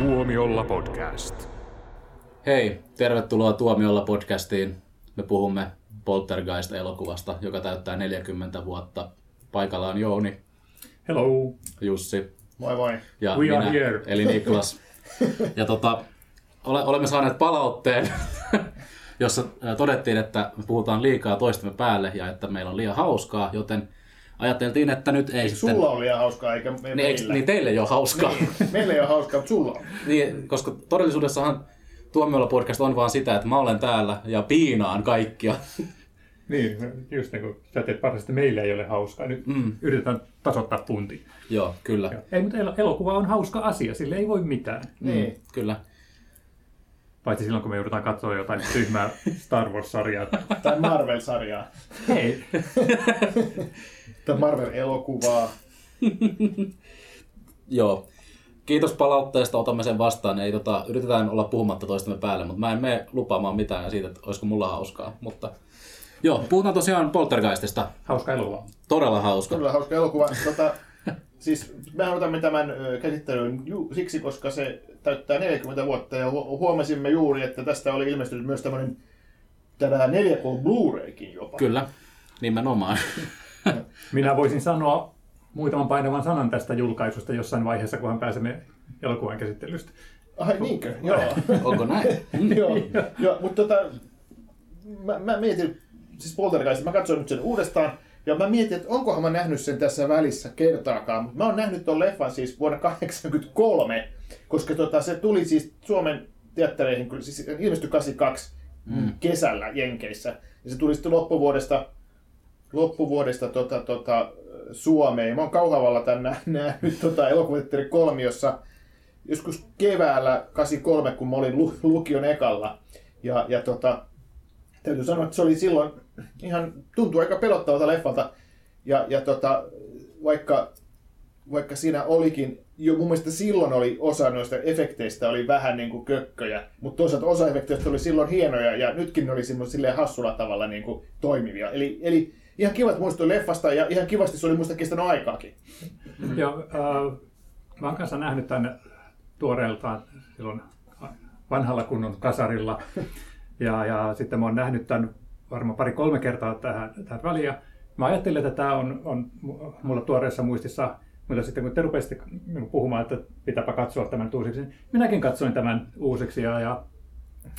Tuomiolla podcast. Hei, tervetuloa Tuomiolla podcastiin. Me puhumme Poltergeist-elokuvasta, joka täyttää 40 vuotta. Paikalla on Jouni, Hello. Jussi Moi moi. ja We are minä, here. eli Niklas. Ja tota, ole, olemme saaneet palautteen, jossa todettiin, että me puhutaan liikaa toistemme päälle ja että meillä on liian hauskaa, joten ajateltiin, että nyt ei sitten... Sulla on liian hauskaa, eikä me, Niin, meillä. eikö- niin teille ei ole hauskaa. Niin, meillä ei ole hauskaa, mutta sulla on. Niin, koska todellisuudessahan Tuomiolla podcast on vaan sitä, että mä olen täällä ja piinaan kaikkia. Niin, just niin kuin sä teet parhaasti, meillä ei ole hauskaa. Nyt mm. yritetään tasoittaa punti. Joo, kyllä. Joo. Ei, mutta el- elokuva on hauska asia, sille ei voi mitään. Niin. Mm, kyllä. Paitsi silloin, kun me joudutaan katsoa jotain tyhmää Star Wars-sarjaa. Tai Marvel-sarjaa. Ei. Tai Marvel-elokuvaa. Joo. Kiitos palautteesta, otamme sen vastaan. Ei, tota, yritetään olla puhumatta toistemme päälle, mutta mä en mene lupaamaan mitään siitä, että olisiko mulla hauskaa. Mutta joo, puhutaan tosiaan Poltergeistista. Hauska elokuva. Todella hauska. Todella hauska elokuva. Tota, siis mehän otamme tämän käsittelyyn ju- siksi, koska se täyttää 40 vuotta ja hu- huomasimme juuri, että tästä oli ilmestynyt myös tämmöinen tätä 4K Blu-raykin jopa. Kyllä, nimenomaan. Minä voisin sanoa muutaman painavan sanan tästä julkaisusta jossain vaiheessa, kunhan pääsemme elokuvan käsittelystä. Ai niinkö? Joo. Onko näin? Joo, joo mutta tota, mä, mä mietin, siis Poltergeist, mä katsoin nyt sen uudestaan, ja mä mietin, että onkohan mä nähnyt sen tässä välissä kertaakaan, mutta mä oon nähnyt ton leffan siis vuonna 1983, koska tota, se tuli siis Suomen teattereihin, kyllä siis ilmestyi 82 mm. kesällä Jenkeissä, ja se tuli sitten loppuvuodesta, loppuvuodesta tota, tota, Suomeen. Mä oon Kauhavalla tämän nä- nähnyt tota, elokuvateatteri kolmiossa, joskus keväällä 83, kun mä olin lu- lukion ekalla. Ja, ja tota, täytyy sanoa, että se oli silloin ihan, tuntui aika pelottavalta leffalta. Ja, ja tota, vaikka, vaikka siinä olikin, jo mun mielestä silloin oli osa noista efekteistä oli vähän niin kuin kökköjä, mutta toisaalta osa efekteistä oli silloin hienoja ja nytkin ne oli silleen hassulla tavalla niin kuin toimivia. Eli, eli ihan kivat muistui leffasta ja ihan kivasti se oli muista kestänyt aikaakin. Joo, äh, mä oon kanssa nähnyt tänne tuoreeltaan silloin vanhalla kunnon kasarilla. Ja, ja sitten mä oon nähnyt tämän varmaan pari-kolme kertaa tähän, tähän väliin. Ja Mä ajattelin, että tämä on, on mu- mulla tuoreessa muistissa, mutta sitten kun te rupesitte puhumaan, että pitääpä katsoa tämän uusiksi, niin minäkin katsoin tämän uusiksi. Ja, ja,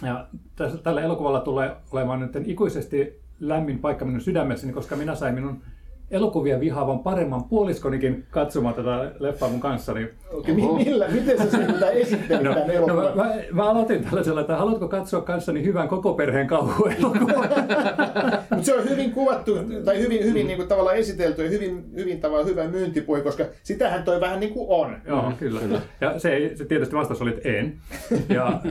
ja tässä, tällä elokuvalla tulee olemaan nyt ikuisesti lämmin paikka minun sydämessäni, koska minä sain minun elokuvia vihaavan paremman puoliskonikin katsomaan tätä leffaa mun kanssa. Niin Okei, mi- millä, miten sä sen pitää esittelet No, tämän no mä, mä, mä, aloitin tällaisella, että haluatko katsoa kanssani hyvän koko perheen kauhuelokuvan? Mutta se on hyvin kuvattu, tai hyvin, hyvin niin kuin, tavallaan esitelty ja hyvin, hyvin tavallaan hyvä myyntipuhe, koska sitähän toi vähän niin kuin on. Joo, kyllä. kyllä. Ja se, se tietysti vastaus oli, että en. Ja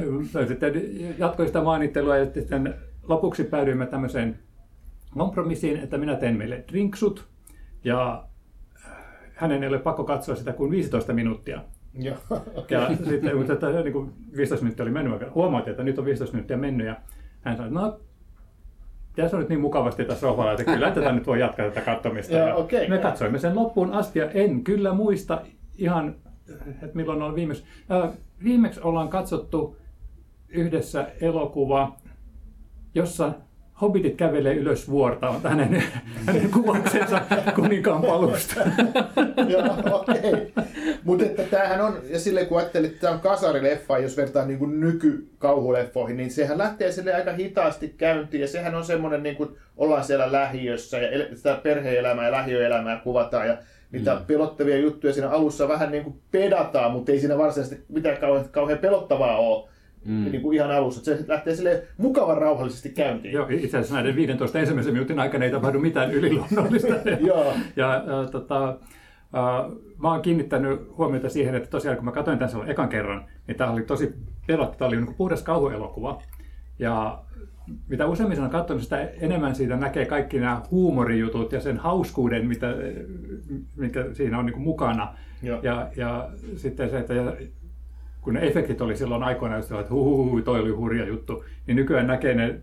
sitten jatkoin sitä mainittelua ja sitten lopuksi päädyimme tämmöiseen kompromissiin, että minä teen meille drinksut ja hänen ei ole pakko katsoa sitä kuin 15 minuuttia. Joo, okei. Ja sitten, mutta että, niin kuin 15 minuuttia oli mennyt, huomaatiin, että nyt on 15 minuuttia mennyt ja hän sanoi, että no tässä on nyt niin mukavasti tässä sohvalla, että kyllä tätä nyt voi jatkaa tätä katsomista. Joo, Ja okei. me katsoimme sen loppuun asti ja en kyllä muista ihan, että milloin on viimeksi. Äh, viimeksi ollaan katsottu yhdessä elokuva, jossa hobbitit kävelee ylös vuorta, on hänen, hänen kuvauksensa kuninkaan palusta. Joo, okei. Mutta että tämähän on, ja silleen kun ajattelit, että tämä on kasarileffa, jos vertaa niin kuin nykykauhuleffoihin, niin sehän lähtee sille aika hitaasti käyntiin, ja sehän on semmoinen, niin kuin ollaan siellä lähiössä, ja el- sitä perhe-elämää ja lähiöelämää kuvataan, ja niitä mm. pelottavia juttuja siinä alussa vähän niin kuin pedataan, mutta ei siinä varsinaisesti mitään kauhean, kauhean pelottavaa ole. Mm. Niin kuin ihan alussa. Se lähtee sille mukavan rauhallisesti käyntiin. Joo, itse asiassa näiden 15 ensimmäisen minuutin aikana ei tapahdu mitään yliluonnollista. Joo. ja äh, tota, äh, mä oon kiinnittänyt huomiota siihen, että tosiaan kun mä katsoin tämän silloin ekan kerran, niin tämä oli tosi pelottava, tämä oli niin kuin puhdas kauhuelokuva. Ja mitä useammin sen on katsonut, sitä enemmän siitä näkee kaikki nämä huumorijutut ja sen hauskuuden, mitä, mikä siinä on niin kuin mukana. Joo. Ja, ja sitten se, että ja, kun ne efektit oli silloin aikoinaan, just että huhuhu, toi oli hurja juttu, niin nykyään näkee ne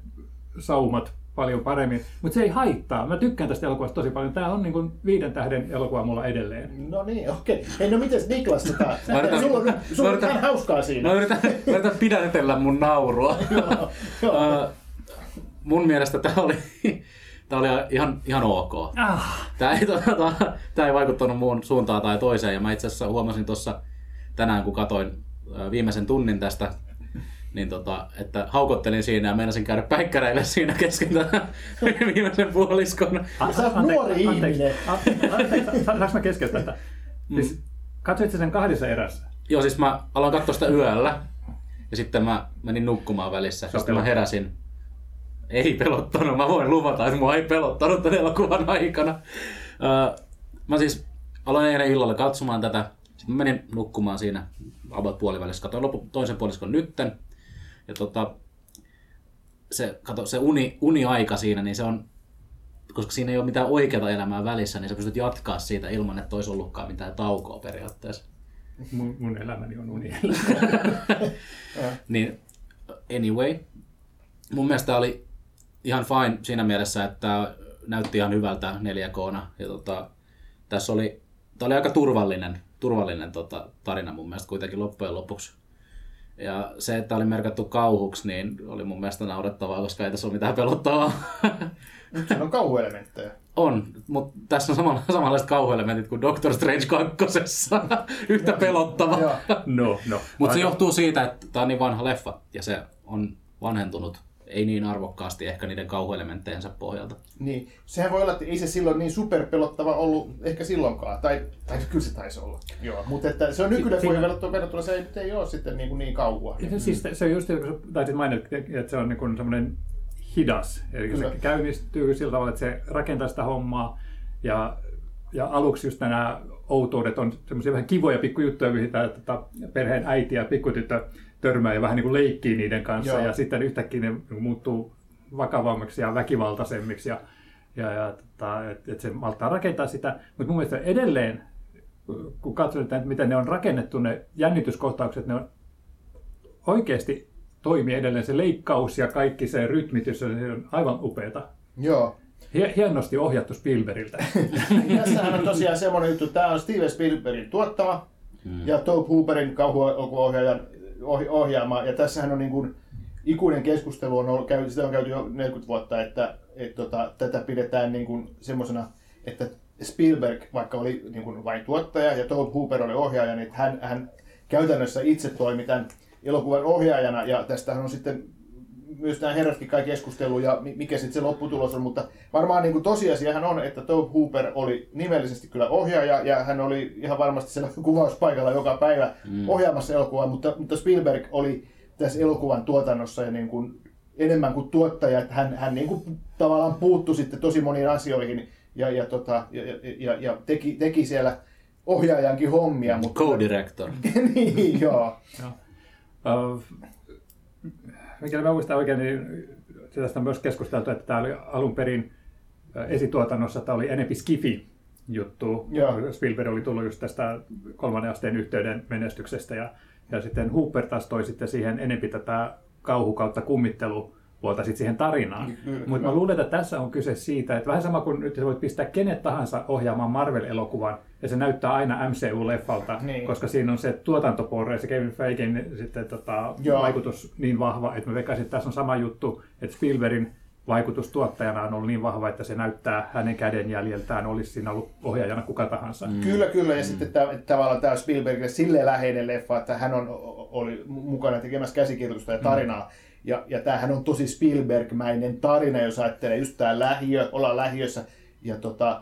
saumat paljon paremmin, mutta se ei haittaa. Mä tykkään tästä elokuvasta tosi paljon. Tämä on niin kuin viiden tähden elokuva mulla edelleen. No niin, okei. Hei, no mites Niklas, tota, Mä yritän- sulla on, sulla mä on yritän- ihan hauskaa siinä. Mä yritän, mä yritän pidätellä mun naurua. Joo, joo. Ö, mun mielestä tämä oli, tää oli ihan, ihan ok. Ah, Tämä ei, tota, tää ei vaikuttanut muun suuntaan tai toiseen. Ja mä itse asiassa huomasin tuossa tänään, kun katoin viimeisen tunnin tästä, niin tota, että haukottelin siinä ja meinasin käydä päikkäreille siinä kesken viimeisen puoliskon. Sä oot nuori anteeksi, ihminen. Anteeksi, saanko mä keskeyttää tätä? Siis, katsoit sen kahdessa erässä? Joo, siis mä aloin katsoa sitä yöllä ja sitten mä menin nukkumaan välissä. Sitten mä heräsin. Ei pelottanut, mä voin luvata, että mua ei pelottanut tämän elokuvan aikana. Öö, mä siis aloin eilen illalla katsomaan tätä. Sitten mä menin nukkumaan siinä about puolivälissä. Katsoin lopu, toisen puoliskon nytten. Ja tota, se, kato, se uni, uniaika siinä, niin se on, koska siinä ei ole mitään oikeaa elämää välissä, niin sä pystyt jatkaa siitä ilman, että olisi ollutkaan mitään taukoa periaatteessa. Mun, mun elämäni on uni. Niin anyway, mun mielestä oli ihan fine siinä mielessä, että näytti ihan hyvältä 4K. Ja tota, tässä oli, tää oli aika turvallinen, turvallinen tota, tarina mun mielestä kuitenkin loppujen lopuksi. Ja se, että oli merkattu kauhuksi, niin oli mun mielestä naurettavaa, koska ei tässä ole mitään pelottavaa. Siinä on kauhuelementtejä. on, mutta tässä on samalla, samanlaiset kauhuelementit kuin Doctor Strange 2. Yhtä pelottava. Joo. No, no. Mutta se johtuu siitä, että tämä on niin vanha leffa ja se on vanhentunut ei niin arvokkaasti ehkä niiden kauhuelementteinsä pohjalta. Niin, sehän voi olla, että ei se silloin niin superpelottava ollut ehkä silloinkaan. Tai, tai kyllä se taisi olla. Joo, mutta että se on nykyleffoihin Siinä- verrattuna, verrattuna se ei, nyt ei ole sitten niin, kuin niin kauhua. Ja se, siis, se on just, kun taisit mainita, että se on niin semmoinen hidas. Eli Kyllä. se käynnistyy sillä tavalla, että se rakentaa sitä hommaa. Ja, ja aluksi just nämä outoudet on semmoisia vähän kivoja pikkujuttuja, mihin tämä tota, perheen äiti ja pikkutyttö törmää ja vähän niin kuin leikkii niiden kanssa. Joo. Ja sitten yhtäkkiä ne muuttuu vakavammiksi ja väkivaltaisemmiksi. Ja, ja, ja tota, että et se malttaa rakentaa sitä. Mutta mun mielestä edelleen, kun katsotaan, että miten ne on rakennettu, ne jännityskohtaukset, ne on oikeasti toimii edelleen se leikkaus ja kaikki se rytmitys, se on aivan upeata. Joo. Hie- Hienosti ohjattu Spielbergiltä. Tässähän on tosiaan semmoinen juttu, tämä on Steven Spielbergin tuottama ja Tobe Hooperin kauhuohjaajan ohi- ohjaama. Ja tässähän on niin kuin ikuinen keskustelu, on ollut, sitä on käyty jo 40 vuotta, että et, tota, tätä pidetään niin kuin semmoisena, että Spielberg, vaikka oli niin kuin vain tuottaja ja Tobe Hooper oli ohjaaja, niin hän, hän käytännössä itse toimi tämän elokuvan ohjaajana ja tästähän on sitten myös nämä herratkin kai keskustelu ja mi- mikä sitten se lopputulos on, mutta varmaan niin kuin tosiasiahan on, että Tobe Hooper oli nimellisesti kyllä ohjaaja ja hän oli ihan varmasti siellä kuvauspaikalla joka päivä mm. ohjaamassa elokuvaa, mutta, mutta Spielberg oli tässä elokuvan tuotannossa ja niin kuin enemmän kuin tuottaja, että hän, hän niin kuin tavallaan puuttui sitten tosi moniin asioihin ja, ja, tota, ja, ja, ja, ja teki, teki siellä ohjaajankin hommia. Mutta, Co-director. niin, joo. Joo. Uh, mikäli mä muistan oikein, niin tästä on myös keskusteltu, että tämä oli alun perin esituotannossa, tämä oli enempi skifi juttu. Joo. Spielberg oli tullut just tästä kolmannen asteen yhteyden menestyksestä ja, ja sitten Hooper taas toi sitten siihen enempi tätä kauhu kautta kummittelu puolta sitten siihen tarinaan. Kyllä, Mutta mä luulen, että tässä on kyse siitä, että vähän sama kuin nyt sä voit pistää kenet tahansa ohjaamaan Marvel-elokuvan, ja se näyttää aina MCU-leffalta, Niin. koska siinä on se tuotantopuoli ja se Kevin Feigen sitten, tota, Joo. vaikutus niin vahva, että mä veikkaisin, että tässä on sama juttu, että Spielbergin vaikutus tuottajana on ollut niin vahva, että se näyttää hänen kädenjäljeltään, olisi siinä ollut ohjaajana kuka tahansa. Mm. Kyllä, kyllä. Ja sitten tämä, tavallaan tämä Spielbergille silleen läheinen leffa, että hän on, oli mukana tekemässä käsikirjoitusta ja tarinaa. Ja, ja tämähän on tosi Spielberg-mäinen tarina, jos ajattelee just tämä lähiö, ollaan lähiössä. Ja tota,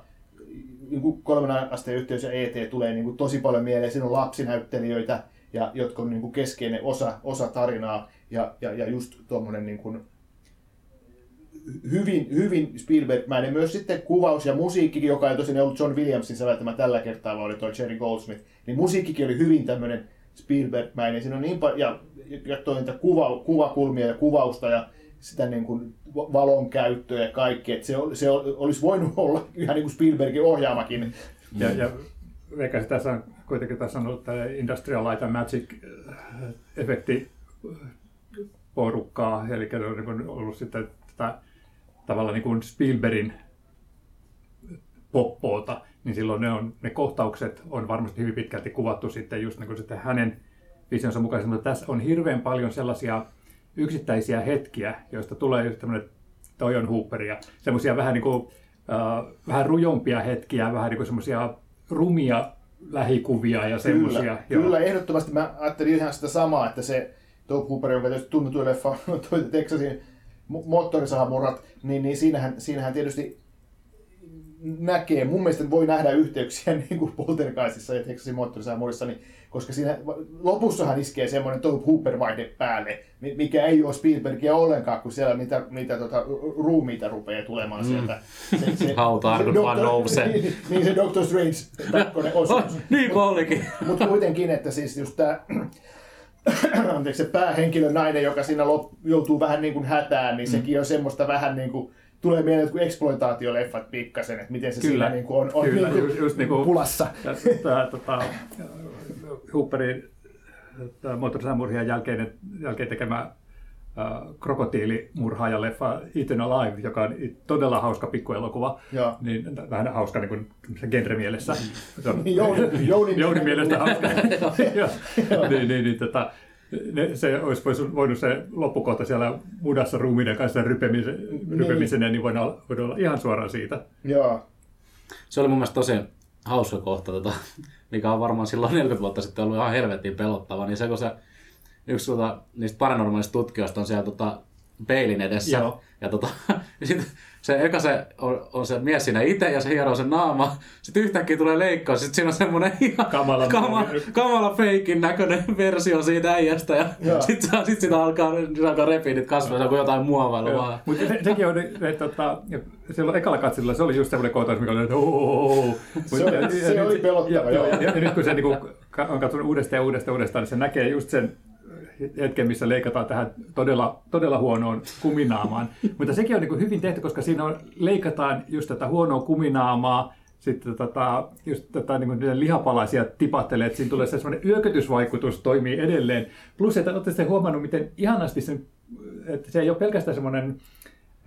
niin kuin kolmannen asteen yhteys ja ET tulee niin kuin tosi paljon mieleen. Siinä on lapsinäyttelijöitä, ja, jotka on niin kuin keskeinen osa, osa tarinaa. Ja, ja, ja just tuommoinen niin kuin, hyvin, hyvin Spielberg-mäinen. Myös sitten kuvaus ja musiikkikin, joka ei tosin ollut John Williamsin säveltämä tällä kertaa, vaan oli toi Jerry Goldsmith. Niin musiikkikin oli hyvin tämmöinen Spielberg-mäinen. Siinä on niin paljon, ja, ja toi niitä kuva, kuvakulmia ja kuvausta ja sitä niin kuin va- valon käyttöä ja kaikki. Että se, ol- se ol- olisi voinut olla ihan niin kuin Spielbergin ohjaamakin. Ja, ja veikkaisin, tässä on kuitenkin tässä on ollut tämä Industrial Light and Magic-efekti porukkaa, eli ne on niin ollut sitten tätä tavallaan niin kuin Spielbergin poppoota, niin silloin ne, on, ne kohtaukset on varmasti hyvin pitkälti kuvattu sitten just niin kuin sitten hänen visionsa mukaisesti, mutta tässä on hirveän paljon sellaisia yksittäisiä hetkiä, joista tulee just tämmöinen toi on Hooperia, semmoisia vähän niin kuin, äh, vähän rujompia hetkiä, vähän niin semmoisia rumia lähikuvia ja semmoisia. Kyllä, kyllä, ehdottomasti mä ajattelin ihan sitä samaa, että se Top Hooper, joka tietysti tunnetuin leffa, toi Texasin moottorisahamurat, niin, niin siinähän, siinähän tietysti näkee, mun mielestä voi nähdä yhteyksiä niin kuin Poltergeistissa ja Texasin moottorisahamurissa, niin, koska siinä lopussahan iskee semmoinen Top Hooper-vaihde päälle, mikä ei ole Spielbergia ollenkaan, kun siellä niitä, niitä tota, ruumiita rupeaa tulemaan mm. sieltä. Se, se, Hautaarkut vaan nousee. Niin, niin, se Doctor Strange takkonen osuus. Oh, niin kuin olikin. Mutta kuitenkin, että siis just tämä anteeksi, se päähenkilö nainen, joka siinä lop, joutuu vähän niin kuin hätään, niin mm. sekin on semmoista vähän niin kuin, tulee mieleen jotkut exploitaatioleffat pikkasen, että miten se kyllä, siinä niin kuin on, on kyllä, niin kuin just, just niin kuin, pulassa. Tämä, tota, Hooperin moottorisaamurhien jälkeen, jälkeen tekemä krokotiilimurhaaja-leffa Eaten Alive, joka on todella hauska pikkuelokuva. Joo. Niin, vähän hauska niin kuin genre-mielessä. Se on, Jouni, Jouni, Jouni mielestä hauska. niin, niin, niin, tota, ne, se olisi voinut se loppukohta siellä mudassa ruumiiden kanssa rypemisen, niin. rypemisen niin voidaan olla, voidaan olla ihan suoraan siitä. Joo. Se oli mun mielestä tosi hauska kohta, tota, mikä on varmaan silloin 40 vuotta sitten ollut ihan helvetin pelottava, niin se kun se yksi tota, niistä paranormaalista tutkijoista on siellä tota, peilin edessä. Joo. Ja tota, ja sit se eka se on, on, se mies siinä itse ja se hieroo sen naama. Sitten yhtäkkiä tulee leikkaus. Sitten siinä on semmoinen ihan Kamala- kama, kamala feikin näköinen versio siitä äijästä. Ja sitten sit sitä alkaa, sit alkaa repiä niitä kasvoja, se on kuin jotain muovailua vaan. Mutta se, sekin on, että tota, silloin ekalla katsella se oli just semmoinen kohtaus, mikä oli, että ooo. Se oli- se oli pelottava, joo. joo. Ja, ja, nyt kun se niinku, on katsonut uudestaan ja uudestaan ja uudestaan, niin se näkee just sen hetken, missä leikataan tähän todella, todella huonoon kuminaamaan. Mutta sekin on niin hyvin tehty, koska siinä on, leikataan just tätä huonoa kuminaamaa, sitten tota, just tätä niin kuin lihapalaisia tipahtelee, että siinä tulee se semmoinen yökötysvaikutus toimii edelleen. Plus, että olette sitten huomannut, miten ihanasti sen, että se ei ole pelkästään semmoinen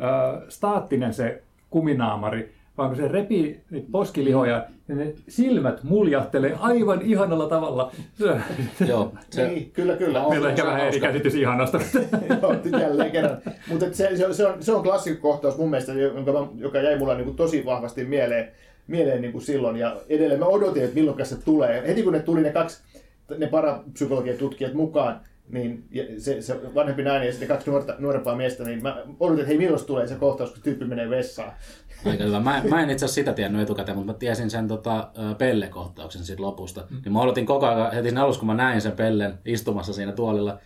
äh, staattinen se kuminaamari, vaan kun se repii niitä poskilihoja, niin ne silmät muljahtelee aivan ihanalla tavalla. Se, Joo, se, Niin, kyllä, kyllä. meillä on ehkä on vähän eri käsitys ihanasta. Joo, jälleen kerran. Mutta se, se, on- se, on, se on klassikkokohtaus mun mielestä, jonka, mä- joka jäi mulla niin kuin tosi vahvasti mieleen, mieleen niin kuin silloin. Ja edelleen mä odotin, että milloin se tulee. Heti kun ne tuli ne kaksi, ne parapsykologian tutkijat mukaan, niin se, se vanhempi nainen ja sitten kaksi nuorta, nuorempaa miestä, niin mä odotin, että hei milloin tulee se kohtaus, kun tyyppi menee vessaan. Aika hyvä. Mä, mä en itse asiassa sitä tiennyt etukäteen, mutta mä tiesin sen tota, Pelle-kohtauksen siitä lopusta. Mm. Niin mä odotin koko ajan, heti siinä alussa, kun mä näin sen Pellen istumassa siinä tuolilla,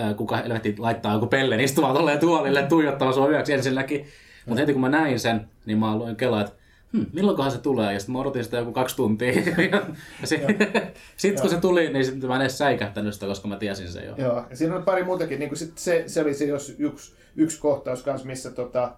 ö, kuka helvetti laittaa joku Pellen istumaan tolleen tuolille tuijottamassa sua yöksi ensinnäkin. Mutta heti kun mä näin sen, niin mä aloin kelaa, että hm, milloinkohan se tulee? Ja sitten mä odotin sitä joku kaksi tuntia. ja sitten kun se tuli, niin sit mä en edes säikähtänyt sitä, koska mä tiesin sen jo. Joo, ja siinä on pari muutakin. Niin sit se, se oli se jos yksi, yksi kohtaus kanssa, missä tota,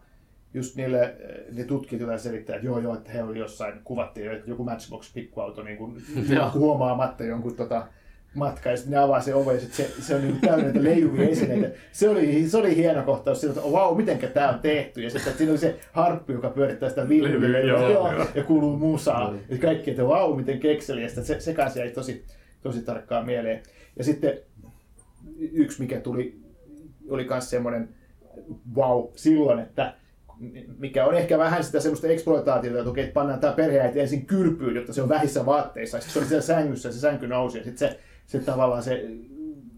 just niille eh, ne tutkijat jotain selittää, että joo joo, että he oli jossain, kuvattiin jo, että joku Matchbox pikkuauto niin kuin, huomaamatta jonkun tota, matka, ja sitten ne avaa se ove, ja sit se, se on niin täynnä näitä leijuvia esineitä. Se oli, se oli hieno kohtaus, sillä, että vau, mitenkä tämä on tehty. Ja sitten siinä oli se harppi, joka pyörittää sitä vilviä, Levyä, joo, ja kuuluu musaa. Ja kaikki, että vau, miten kekseliästä. Se, se kanssa jäi tosi, tosi tarkkaan mieleen. Ja sitten yksi, mikä tuli, oli myös semmoinen wow silloin, että mikä on ehkä vähän sitä semmoista exploitaatiota, että okei, että pannaan tämä perheäiti ensin kylpyyn, jotta se on vähissä vaatteissa. Sitten se oli siellä sängyssä, se sänky nousi ja sitten se, se tavallaan se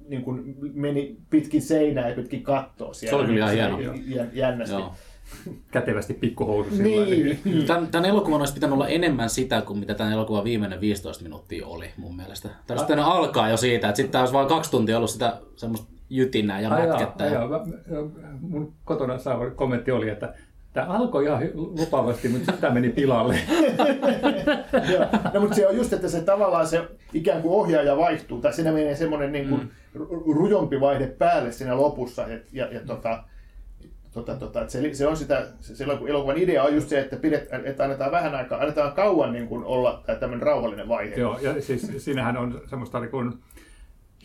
niin kuin meni pitkin seinää ja pitkin kattoa siellä. Se oli kyllä ihan hieno. jä- Jännästi. Joo. Kätevästi pikkuhousu. Niin. Tämän, tämän elokuvan olisi pitänyt olla enemmän sitä kuin mitä tämän elokuvan viimeinen 15 minuuttia oli mun mielestä. Tämä olisi pitänyt alkaa jo siitä, että sitten tämä olisi vain kaksi tuntia ollut sitä semmoista jytinää ja mätkettä. ai ja- jaa. Mä- mä- Mun kotona saama kommentti oli, että tämä alkoi ihan lupaavasti, mutta sitten tämä meni pilalle. Joo. No, mutta se on just, että se tavallaan se ikään kuin ohjaaja vaihtuu, tai siinä menee semmoinen niin kuin mm. rujompi vaihde päälle siinä lopussa, et, ja, ja tota, tota, tota, että se, se, on sitä, se, se eloku- elokuvan idea on just se, että, pidet, että annetaan vähän aikaa, annetaan kauan niin kuin olla tämmöinen rauhallinen vaihe. Joo, ja siis siinähän on semmoista niin kuin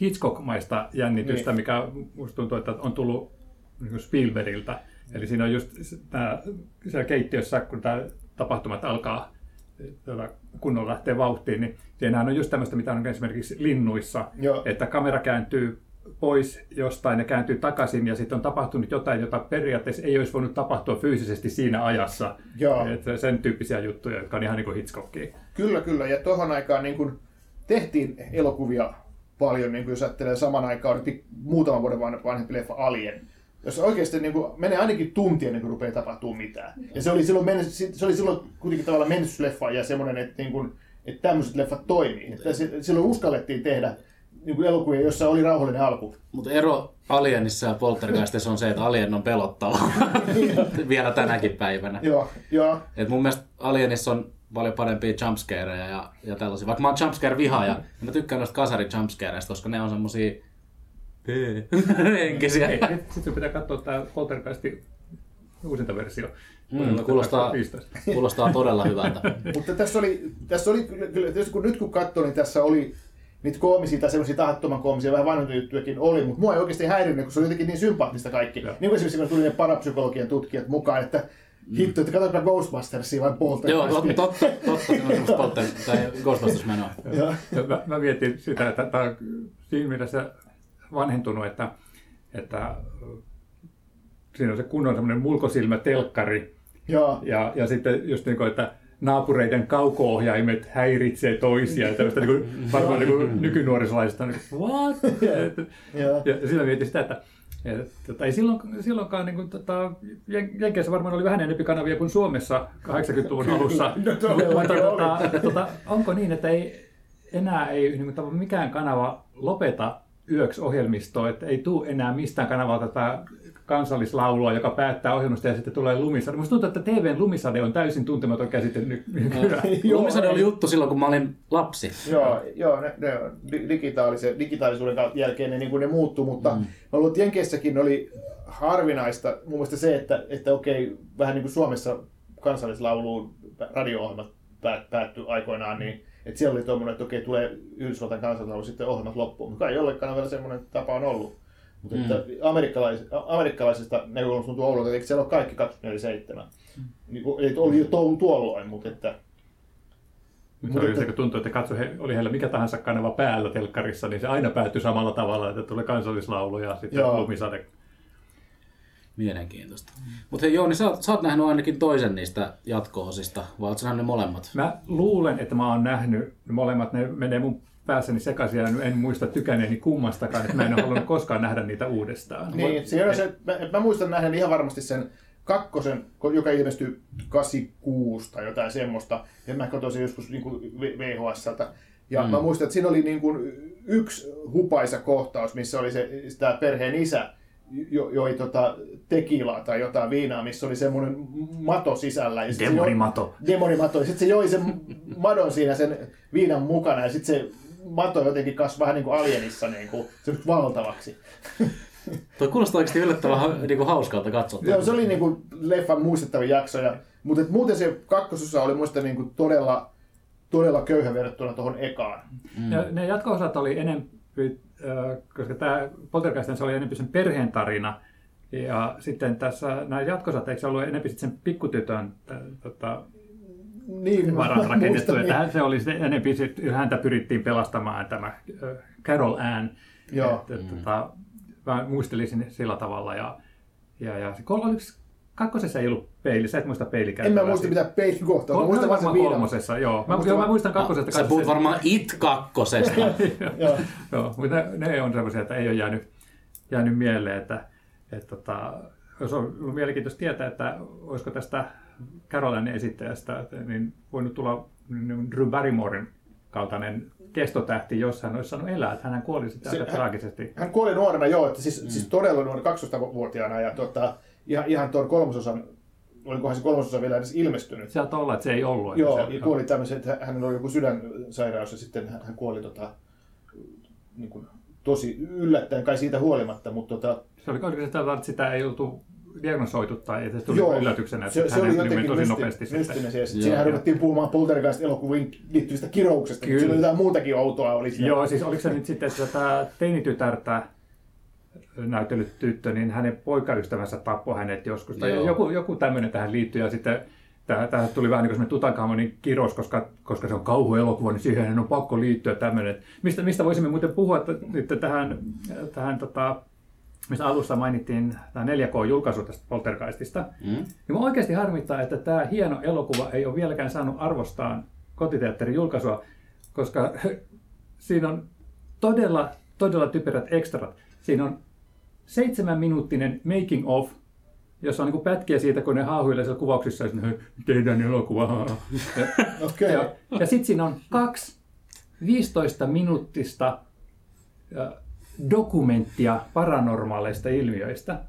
Hitchcock-maista jännitystä, Niin. mikä musta tuntuu, että on tullut niin Spielbergiltä. Eli siinä on just tää, siellä keittiössä, kun tämä tapahtumat alkaa tuota, kunnolla lähtee vauhtiin, niin siinähän on just tämmöistä, mitä on esimerkiksi linnuissa, Joo. että kamera kääntyy pois jostain ja kääntyy takaisin ja sitten on tapahtunut jotain, jota periaatteessa ei olisi voinut tapahtua fyysisesti siinä ajassa. Joo. Että sen tyyppisiä juttuja, jotka on ihan niin kuin Hitchcockia. Kyllä, kyllä. Ja tuohon aikaan niin kun tehtiin elokuvia paljon, niin kun jos ajattelee saman aikaan, muutaman vuoden vanhempi leffa Alien, jos oikeasti niin kuin, menee ainakin tunti ennen kuin rupeaa tapahtuu mitään. Ja se oli silloin, men- se oli silloin kuitenkin tavallaan menestysleffa ja semmoinen, että, niin kuin, että tämmöiset leffat toimii. Että se, silloin uskallettiin tehdä niin kuin elokuvia, jossa oli rauhallinen alku. Mutta ero Alienissa ja Poltergeistissa on se, että Alien on pelottava vielä tänäkin päivänä. Joo, joo. Et mun mielestä Alienissa on paljon parempia jumpscareja ja, ja tällaisia. Vaikka mä oon jumpscare-vihaaja, niin mä tykkään noista kasarin jumpscareista, koska ne on semmosia henkisiä. Sitten sun pitää katsoa tämä Poltergeistin uusinta versio. Mm, kuulostaa, 2015. kuulostaa todella hyvältä. Mutta tässä oli, tässä oli kyllä, kyllä tietysti kun nyt kun katsoo, niin tässä oli niitä koomisia tai semmoisia tahattoman koomisia, vähän vanhoja juttujakin oli, mutta mua ei oikeasti häirinnyt, kun se oli jotenkin niin sympaattista kaikki. Joo. Niin kuin esimerkiksi kun tuli ne parapsykologian tutkijat mukaan, että hitto, että katsotaan Ghostbustersia vai Joo, Poltergeistia. totta, totta, totta, se on Polter- tai Ghostbusters-menoa. Joo. Ja mä, mä mietin sitä, että tämä on siinä mielessä vanhentunut, että, että siinä on se kunnon semmoinen mulkosilmä telkkari Joo. ja, ja sitten just niin kuin, että naapureiden kauko-ohjaimet häiritsee toisia. Ja tämmöistä niin kuin, varmaan niin kuin nykynuorisolaisista, niin kuin, what? Joo. Ja sillä mietin sitä, että et, tota, ei silloin, silloinkaan niin kuin, tota, Jen- Jenkeissä varmaan oli vähän enemmän kanavia kuin Suomessa 80-luvun alussa. No Mutta tota, tota, onko niin, että ei, enää ei niin kuin, mikään kanava lopeta yöksi ohjelmistoa, että ei tule enää mistään kanavalta tätä kansallislaulua, joka päättää ohjelmasta ja sitten tulee lumisade. Musta tuntuu, että TVn lumisade on täysin tuntematon käsite ny- nykyään. Joo, Lumisade oli juttu silloin, kun mä olin lapsi. Joo, joo ne, ne digitaalisen, digitaalisuuden jälkeen ne, niin kuin ne muuttuu, mutta mm. mä luulen, että Jenkeissäkin oli harvinaista mun mielestä se, että, että okei, vähän niin kuin Suomessa kansallislauluun radio-ohjelmat päät, päättyi aikoinaan, niin että siellä oli tuommoinen, että okei, tulee Yhdysvaltain kansallislaulu, sitten ohjelmat loppuun. Mutta kai jollekaan vielä semmoinen tapa on ollut. Mutta mm. että amerikkalais, amerikkalaisesta näkökulmasta tuntuu Oululta, että siellä ole kaikki 24-7. Niin, kuin- eli oli jo tuo- tuolloin, mutta että Se oli se, kun tuntui, että katso, he, oli heillä mikä tahansa kanava päällä telkkarissa, niin se aina päättyi samalla tavalla, että tulee kansallislaulu ja sitten Joo. lumisade. Mielenkiintoista. Mutta hei Jouni, sä, oot- sä oot nähnyt ainakin toisen niistä jatko-osista, vai oot sä nähnyt ne molemmat? Mä luulen, että mä oon nähnyt ne molemmat, ne menee mun päässäni sekaisin ja en muista tykänneeni kummastakaan, että mä en ole halunnut koskaan nähdä niitä uudestaan. Niin, siinä on se, mä, mä muistan nähdä ihan varmasti sen kakkosen, joka ilmestyi 86 tai jotain semmoista. Ja mä katsoin joskus niin kuin VHSltä. Ja mm. mä muistan, että siinä oli niin kuin yksi hupaisa kohtaus, missä oli se, tämä perheen isä, jo, joi tota tekilaa tai jotain viinaa, missä oli semmoinen mato sisällä. Ja sit se joi- Demonimato. demonimato. Ja sitten se joi sen madon siinä sen viinan mukana ja sitten se mato jotenkin kasvoi vähän niin kuin alienissa niin kuin, se nyt valtavaksi. Toi kuulostaa oikeasti yllättävän ha- niinku hauskalta katsottuna. Joo, se oli niin kuin leffan muistettavin jakso. Ja, mutta et muuten se kakkososa oli muista niin kuin todella, todella köyhä verrattuna tuohon ekaan. Mm. Ja ne jatko-osat oli enempi, äh, koska tämä Poltergeist se oli enempi sen perheen tarina, ja sitten tässä nämä jatkosat, eikö se ollut enempi sitten sen pikkutytön tota, Niin, varat rakennettu, muistan, että hän- se oli se enempi, häntä pyrittiin pelastamaan tämä Carol Ann. Joo. Että, mm. tota, mä muistelisin sillä tavalla, ja, ja, ja se kol, oliko kakkosessa ei ollut peili, sä et muista En peilikäyttöä. mä muista mitään peilikohtaa, mä muistan vaan sen kolmosessa, joo. Mä, Muistan joo, mä muistan kakkosesta. Sä puhut varmaan It kakkosesta. Joo. Joo, mutta ne, ne on sellaisia, että ei ole jäänyt, jäänyt mieleen, että, että tota, olisi ollut mielenkiintoista tietää, että olisiko tästä Carolinen esittäjästä niin voinut tulla niin Drew Barrymoren kaltainen kestotähti, jos hän olisi saanut elää, että hän kuoli sitten Se- aika hän- traagisesti. Hän kuoli nuorena, joo, että siis, mm. siis todella nuorena, 12-vuotiaana ja tota, ihan, ihan tuon kolmososan, olikohan se kolmososa vielä edes ilmestynyt. Sieltä olla, että se ei ollut. että Joo, se, ja kuoli tämmöisen, että hänellä oli joku sydänsairaus ja sitten hän, hän kuoli tota, niin kuin, tosi yllättäen, kai siitä huolimatta, mutta tota, se oli, se tällä, että sitä ei oltu diagnosoitu tai että se tuli yllätyksenä, että se, se hän oli meni jotenkin tosi mysti, nopeasti sitten. mystinen se, ja sitten Joo. siinähän ruvettiin puhumaan Poltergeist-elokuviin liittyvistä kirouksesta, mutta Kyllä. siinä oli jotain muutakin outoa. Oli siinä. Joo, siis oliko se nyt sitten, että tätä teinitytärtä näytellyt tyttö, niin hänen poikaystävänsä tappoi hänet joskus. Tai Joo. joku, joku tämmöinen tähän liittyy. Ja sitten tähän, tuli vähän niin kuin Tutankhamonin kirous, koska, koska se on kauhuelokuva, niin siihen on pakko liittyä tämmöinen. Mistä, mistä voisimme muuten puhua että, nyt tähän, tähän tota, mistä alussa mainittiin tämä 4K-julkaisu tästä Poltergeistista. Mm? Niin mua oikeasti harmittaa, että tämä hieno elokuva ei ole vieläkään saanut arvostaan kotiteatterin julkaisua, koska siinä on todella, todella typerät ekstrat. Siinä on seitsemän minuuttinen making of, jossa on niin pätkiä siitä, kun ne haahuilee siellä kuvauksissa, ja sitten, tehdään elokuva. Ja, Okei. ja, ja sitten siinä on kaksi 15 minuuttista dokumenttia paranormaaleista ilmiöistä.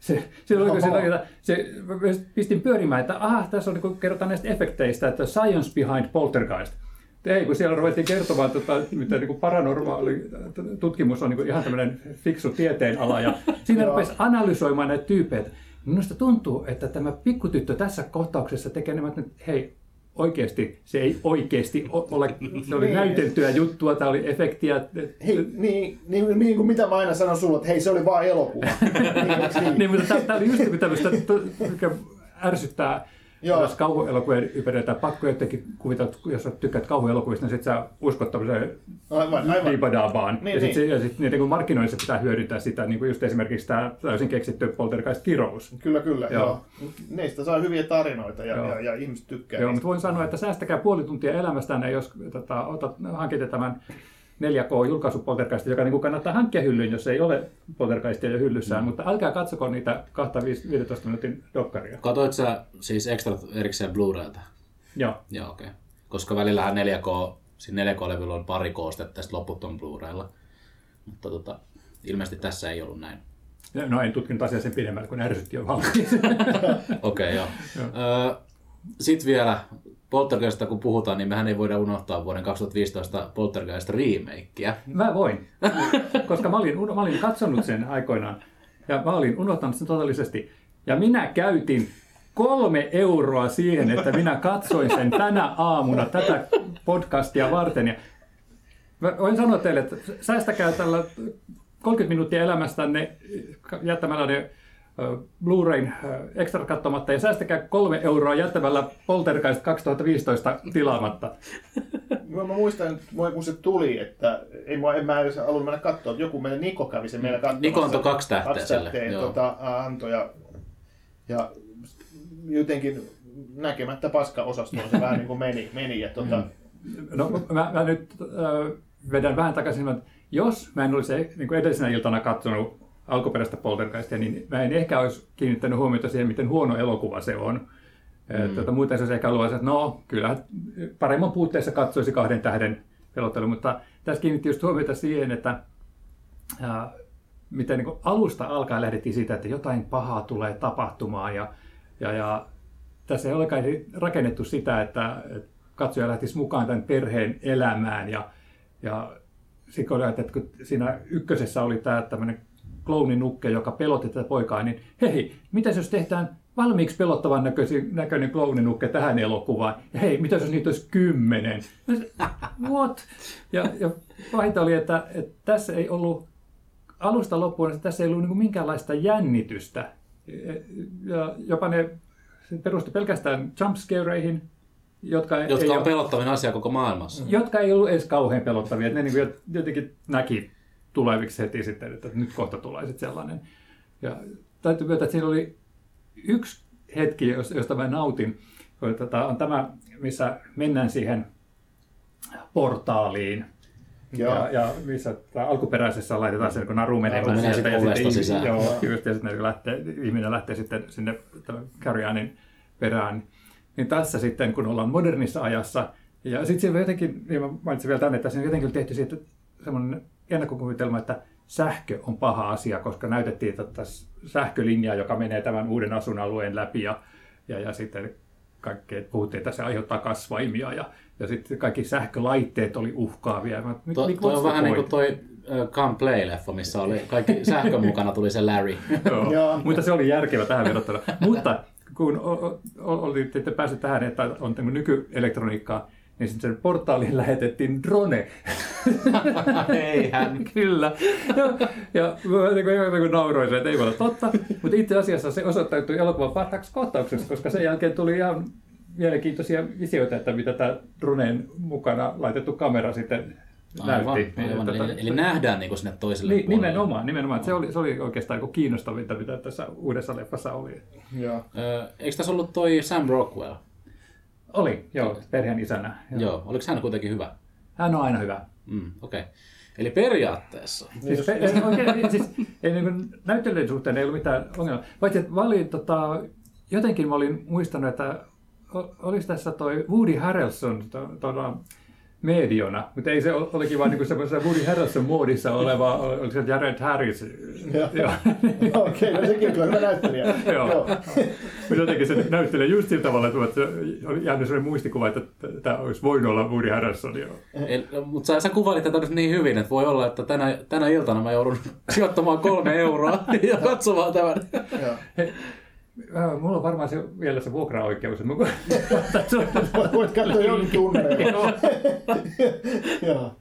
Se, se, oli, Oho. se, se, pistin pyörimään, että aha, tässä on niin kerrotaan näistä efekteistä, että science behind poltergeist. Ei, kun siellä ruvettiin kertomaan, tota, mitä niin paranormaali tutkimus on niin ihan tämmöinen fiksu tieteenala. Ja siinä rupesi analysoimaan näitä tyypeitä. Minusta tuntuu, että tämä pikkutyttö tässä kohtauksessa tekee nämä, että hei, oikeasti, se ei oikeasti ole, se oli Niin. näyteltyä juttua, tämä oli efektiä. Hei, niin, niin, niin kuin mitä mä aina sanon sulle, että hei se oli vaan elokuva. niin, niin? niin, mutta tämä oli just joku tämmöistä, mikä ärsyttää Joo. jos kauhuelokuvien ympärillä, pakko jotenkin kuvitella, jos sä tykkäät kauhuelokuvista, niin sit sä uskot tämmöiseen aivan. diipadaabaan. Niin, ja sitten niin. sit, sit niiden kun markkinoinnissa pitää hyödyntää sitä, niin kuin just esimerkiksi tämä täysin keksitty poltergeist-kirous. Kyllä, kyllä. Joo. Joo. Neistä saa hyviä tarinoita ja, Joo. ja, ja ihmiset tykkää Joo, niistä. mutta voin sanoa, että säästäkää puoli tuntia elämästänne, jos tota, otat, hankitte tämän 4K-julkaisu poltergeistia, joka niin kuin kannattaa hankkia hyllyyn, jos ei ole poltergeistia jo hyllyssään, mutta älkää katsoko niitä 2-15 minuutin dokkaria. Katoit sä siis extra erikseen Blu-raylta? Joo. Joo, okei. Okay. Koska välillähän 4K, siinä 4K-levyllä on pari koostetta tästä loput on Blu-raylla. Mutta tota, ilmeisesti tässä ei ollut näin. No en tutkinut asiaa sen pidemmälle, kun ärsytti jo valmiiksi. Okei, okay, joo. Öö, Sitten vielä Poltergeista kun puhutaan, niin mehän ei voida unohtaa vuoden 2015 Poltergeist remakeä. Mä voin, koska mä olin, mä olin katsonut sen aikoinaan ja mä olin unohtanut sen totaalisesti. Ja minä käytin kolme euroa siihen, että minä katsoin sen tänä aamuna tätä podcastia varten. Ja mä voin sanoa teille, että säästäkää tällä 30 minuuttia elämästänne jättämällä ne Blu-rayn extra katsomatta ja säästäkää kolme euroa jättämällä Poltergeist 2015 tilaamatta. Mä, mä muistan, kun se tuli, että ei mua, en mä edes halunnut mennä katsoa, että joku meidän Niko kävi sen meillä katsomassa. Niko antoi kaksi tähteä kaksi sille, tähteä, joo. tota, antoi ja, ja jotenkin näkemättä paska-osastoon se vähän niin kuin meni. meni ja, tota, No mä, mä nyt äh, vedän vähän takaisin, että jos mä en olisi niin kuin edellisenä iltana katsonut alkuperäistä Poltergeistia, niin mä en ehkä olisi kiinnittänyt huomiota siihen, miten huono elokuva se on. Mm. Tota, muuten se olisi ehkä ollut, että no kyllä paremman puutteessa katsoisi kahden tähden pelottelu, mutta tässä kiinnitti just huomiota siihen, että äh, miten niin alusta alkaen lähdettiin siitä, että jotain pahaa tulee tapahtumaan ja, ja, ja tässä ei olekaan rakennettu sitä, että että katsoja lähtisi mukaan tämän perheen elämään ja, ja sitten kun että kun siinä ykkösessä oli tämä tämmöinen klouninukke, joka pelotti tätä poikaa, niin hei, mitä jos tehdään valmiiksi pelottavan näköisi, näköinen klouninukke tähän elokuvaan? Ja hei, mitä jos niitä olisi kymmenen? What? Ja, ja pahinta oli, että, että tässä ei ollut alusta loppuun, että tässä ei ollut niin minkäänlaista jännitystä. Ja jopa ne se perustui pelkästään jumpscareihin, jotka, ei Jotka on ole- pelottavin asia koko maailmassa. jotka ei ollut edes kauhean pelottavia. Ne niin jotenkin näki tuleviksi heti sitten, että nyt kohta tulee sitten sellainen. Ja täytyy myöntää, että siinä oli yksi hetki, jos- josta mä nautin. Tota, on tämä, missä mennään siihen portaaliin. Joo. Ja, ja missä tää alkuperäisessä laitetaan se, kun naru menee Naru menee sitten sisään. Joo, Joo. just, ja sitten lähtee, ihminen lähtee sitten sinne Carrianin perään. Niin tässä sitten, kun ollaan modernissa ajassa, ja sitten siinä jotenkin, niin mä mainitsin vielä tänne, että siinä on jotenkin tehty siitä semmoinen ennakkokuvitelma, että sähkö on paha asia, koska näytettiin tätä sähkölinjaa, joka menee tämän uuden asuinalueen läpi, ja, ja, ja sitten kaikkea, puhuttiin, että se aiheuttaa kasvaimia, ja, ja sitten kaikki sähkölaitteet oli uhkaavia. Mä, mit- To, mit- toi on vähän niin kuin toi Come Play-leffa, missä oli kaikki sähkön mukana tuli se Larry. Joo. Joo. Mutta se oli järkevä tähän verrattuna. Mutta kun o- o- olitte päässyt tähän, että on nykyelektroniikkaa, niin sitten sen portaaliin lähetettiin drone. Eihän. Kyllä. Ja, ja mä niin kuin, niin nauroin sen, että ei voi olla totta. Mutta itse asiassa se osoittautui elokuvan parhaaksi kohtaukseksi, koska sen jälkeen tuli ihan mielenkiintoisia visioita, että mitä tämä droneen mukana laitettu kamera sitten Aivan, näytti. aivan. Niin, Eli, eli nähdään niin sinne toiselle Ni, puolelle. nimenomaan, nimenomaan. Se oli, se oli oikeastaan kiinnostavinta, mitä tässä uudessa leffassa oli. Joo. Eikö tässä ollut toi Sam Rockwell? Oli, joo, perheen isänä. Joo. Joo. Oliko hän kuitenkin hyvä? Hän on aina hyvä. Mm, Okei. Okay. Eli periaatteessa. Siis, pe- ei, oikein, siis ei, niin kuin, suhteen ei ollut mitään ongelmaa. Paitsi, että mä olin, tota, jotenkin mä olin muistanut, että olisi tässä toi Woody Harrelson to, to, mediona, mutta ei se ol- olikin vaan niin semmoisessa Woody Harrelson muodissa oleva, oliko se Jared Harris? Joo. Okei, no sekin on kyllä hyvä näyttelijä. Joo. Mutta jotenkin se näyttelee just sillä tavalla, että se oli jäänyt sellainen muistikuva, että tämä olisi voinut olla Woody Harrelson. Joo. Mutta sä, sä kuvailit tätä nyt niin hyvin, että voi olla, että tänä, tänä iltana mä joudun sijoittamaan kolme euroa ja katsomaan tämän. Äh, mulla on varmaan se, vielä se vuokraoikeus. Mä voit katsoa jonkin niin. tunnereilla. Joo.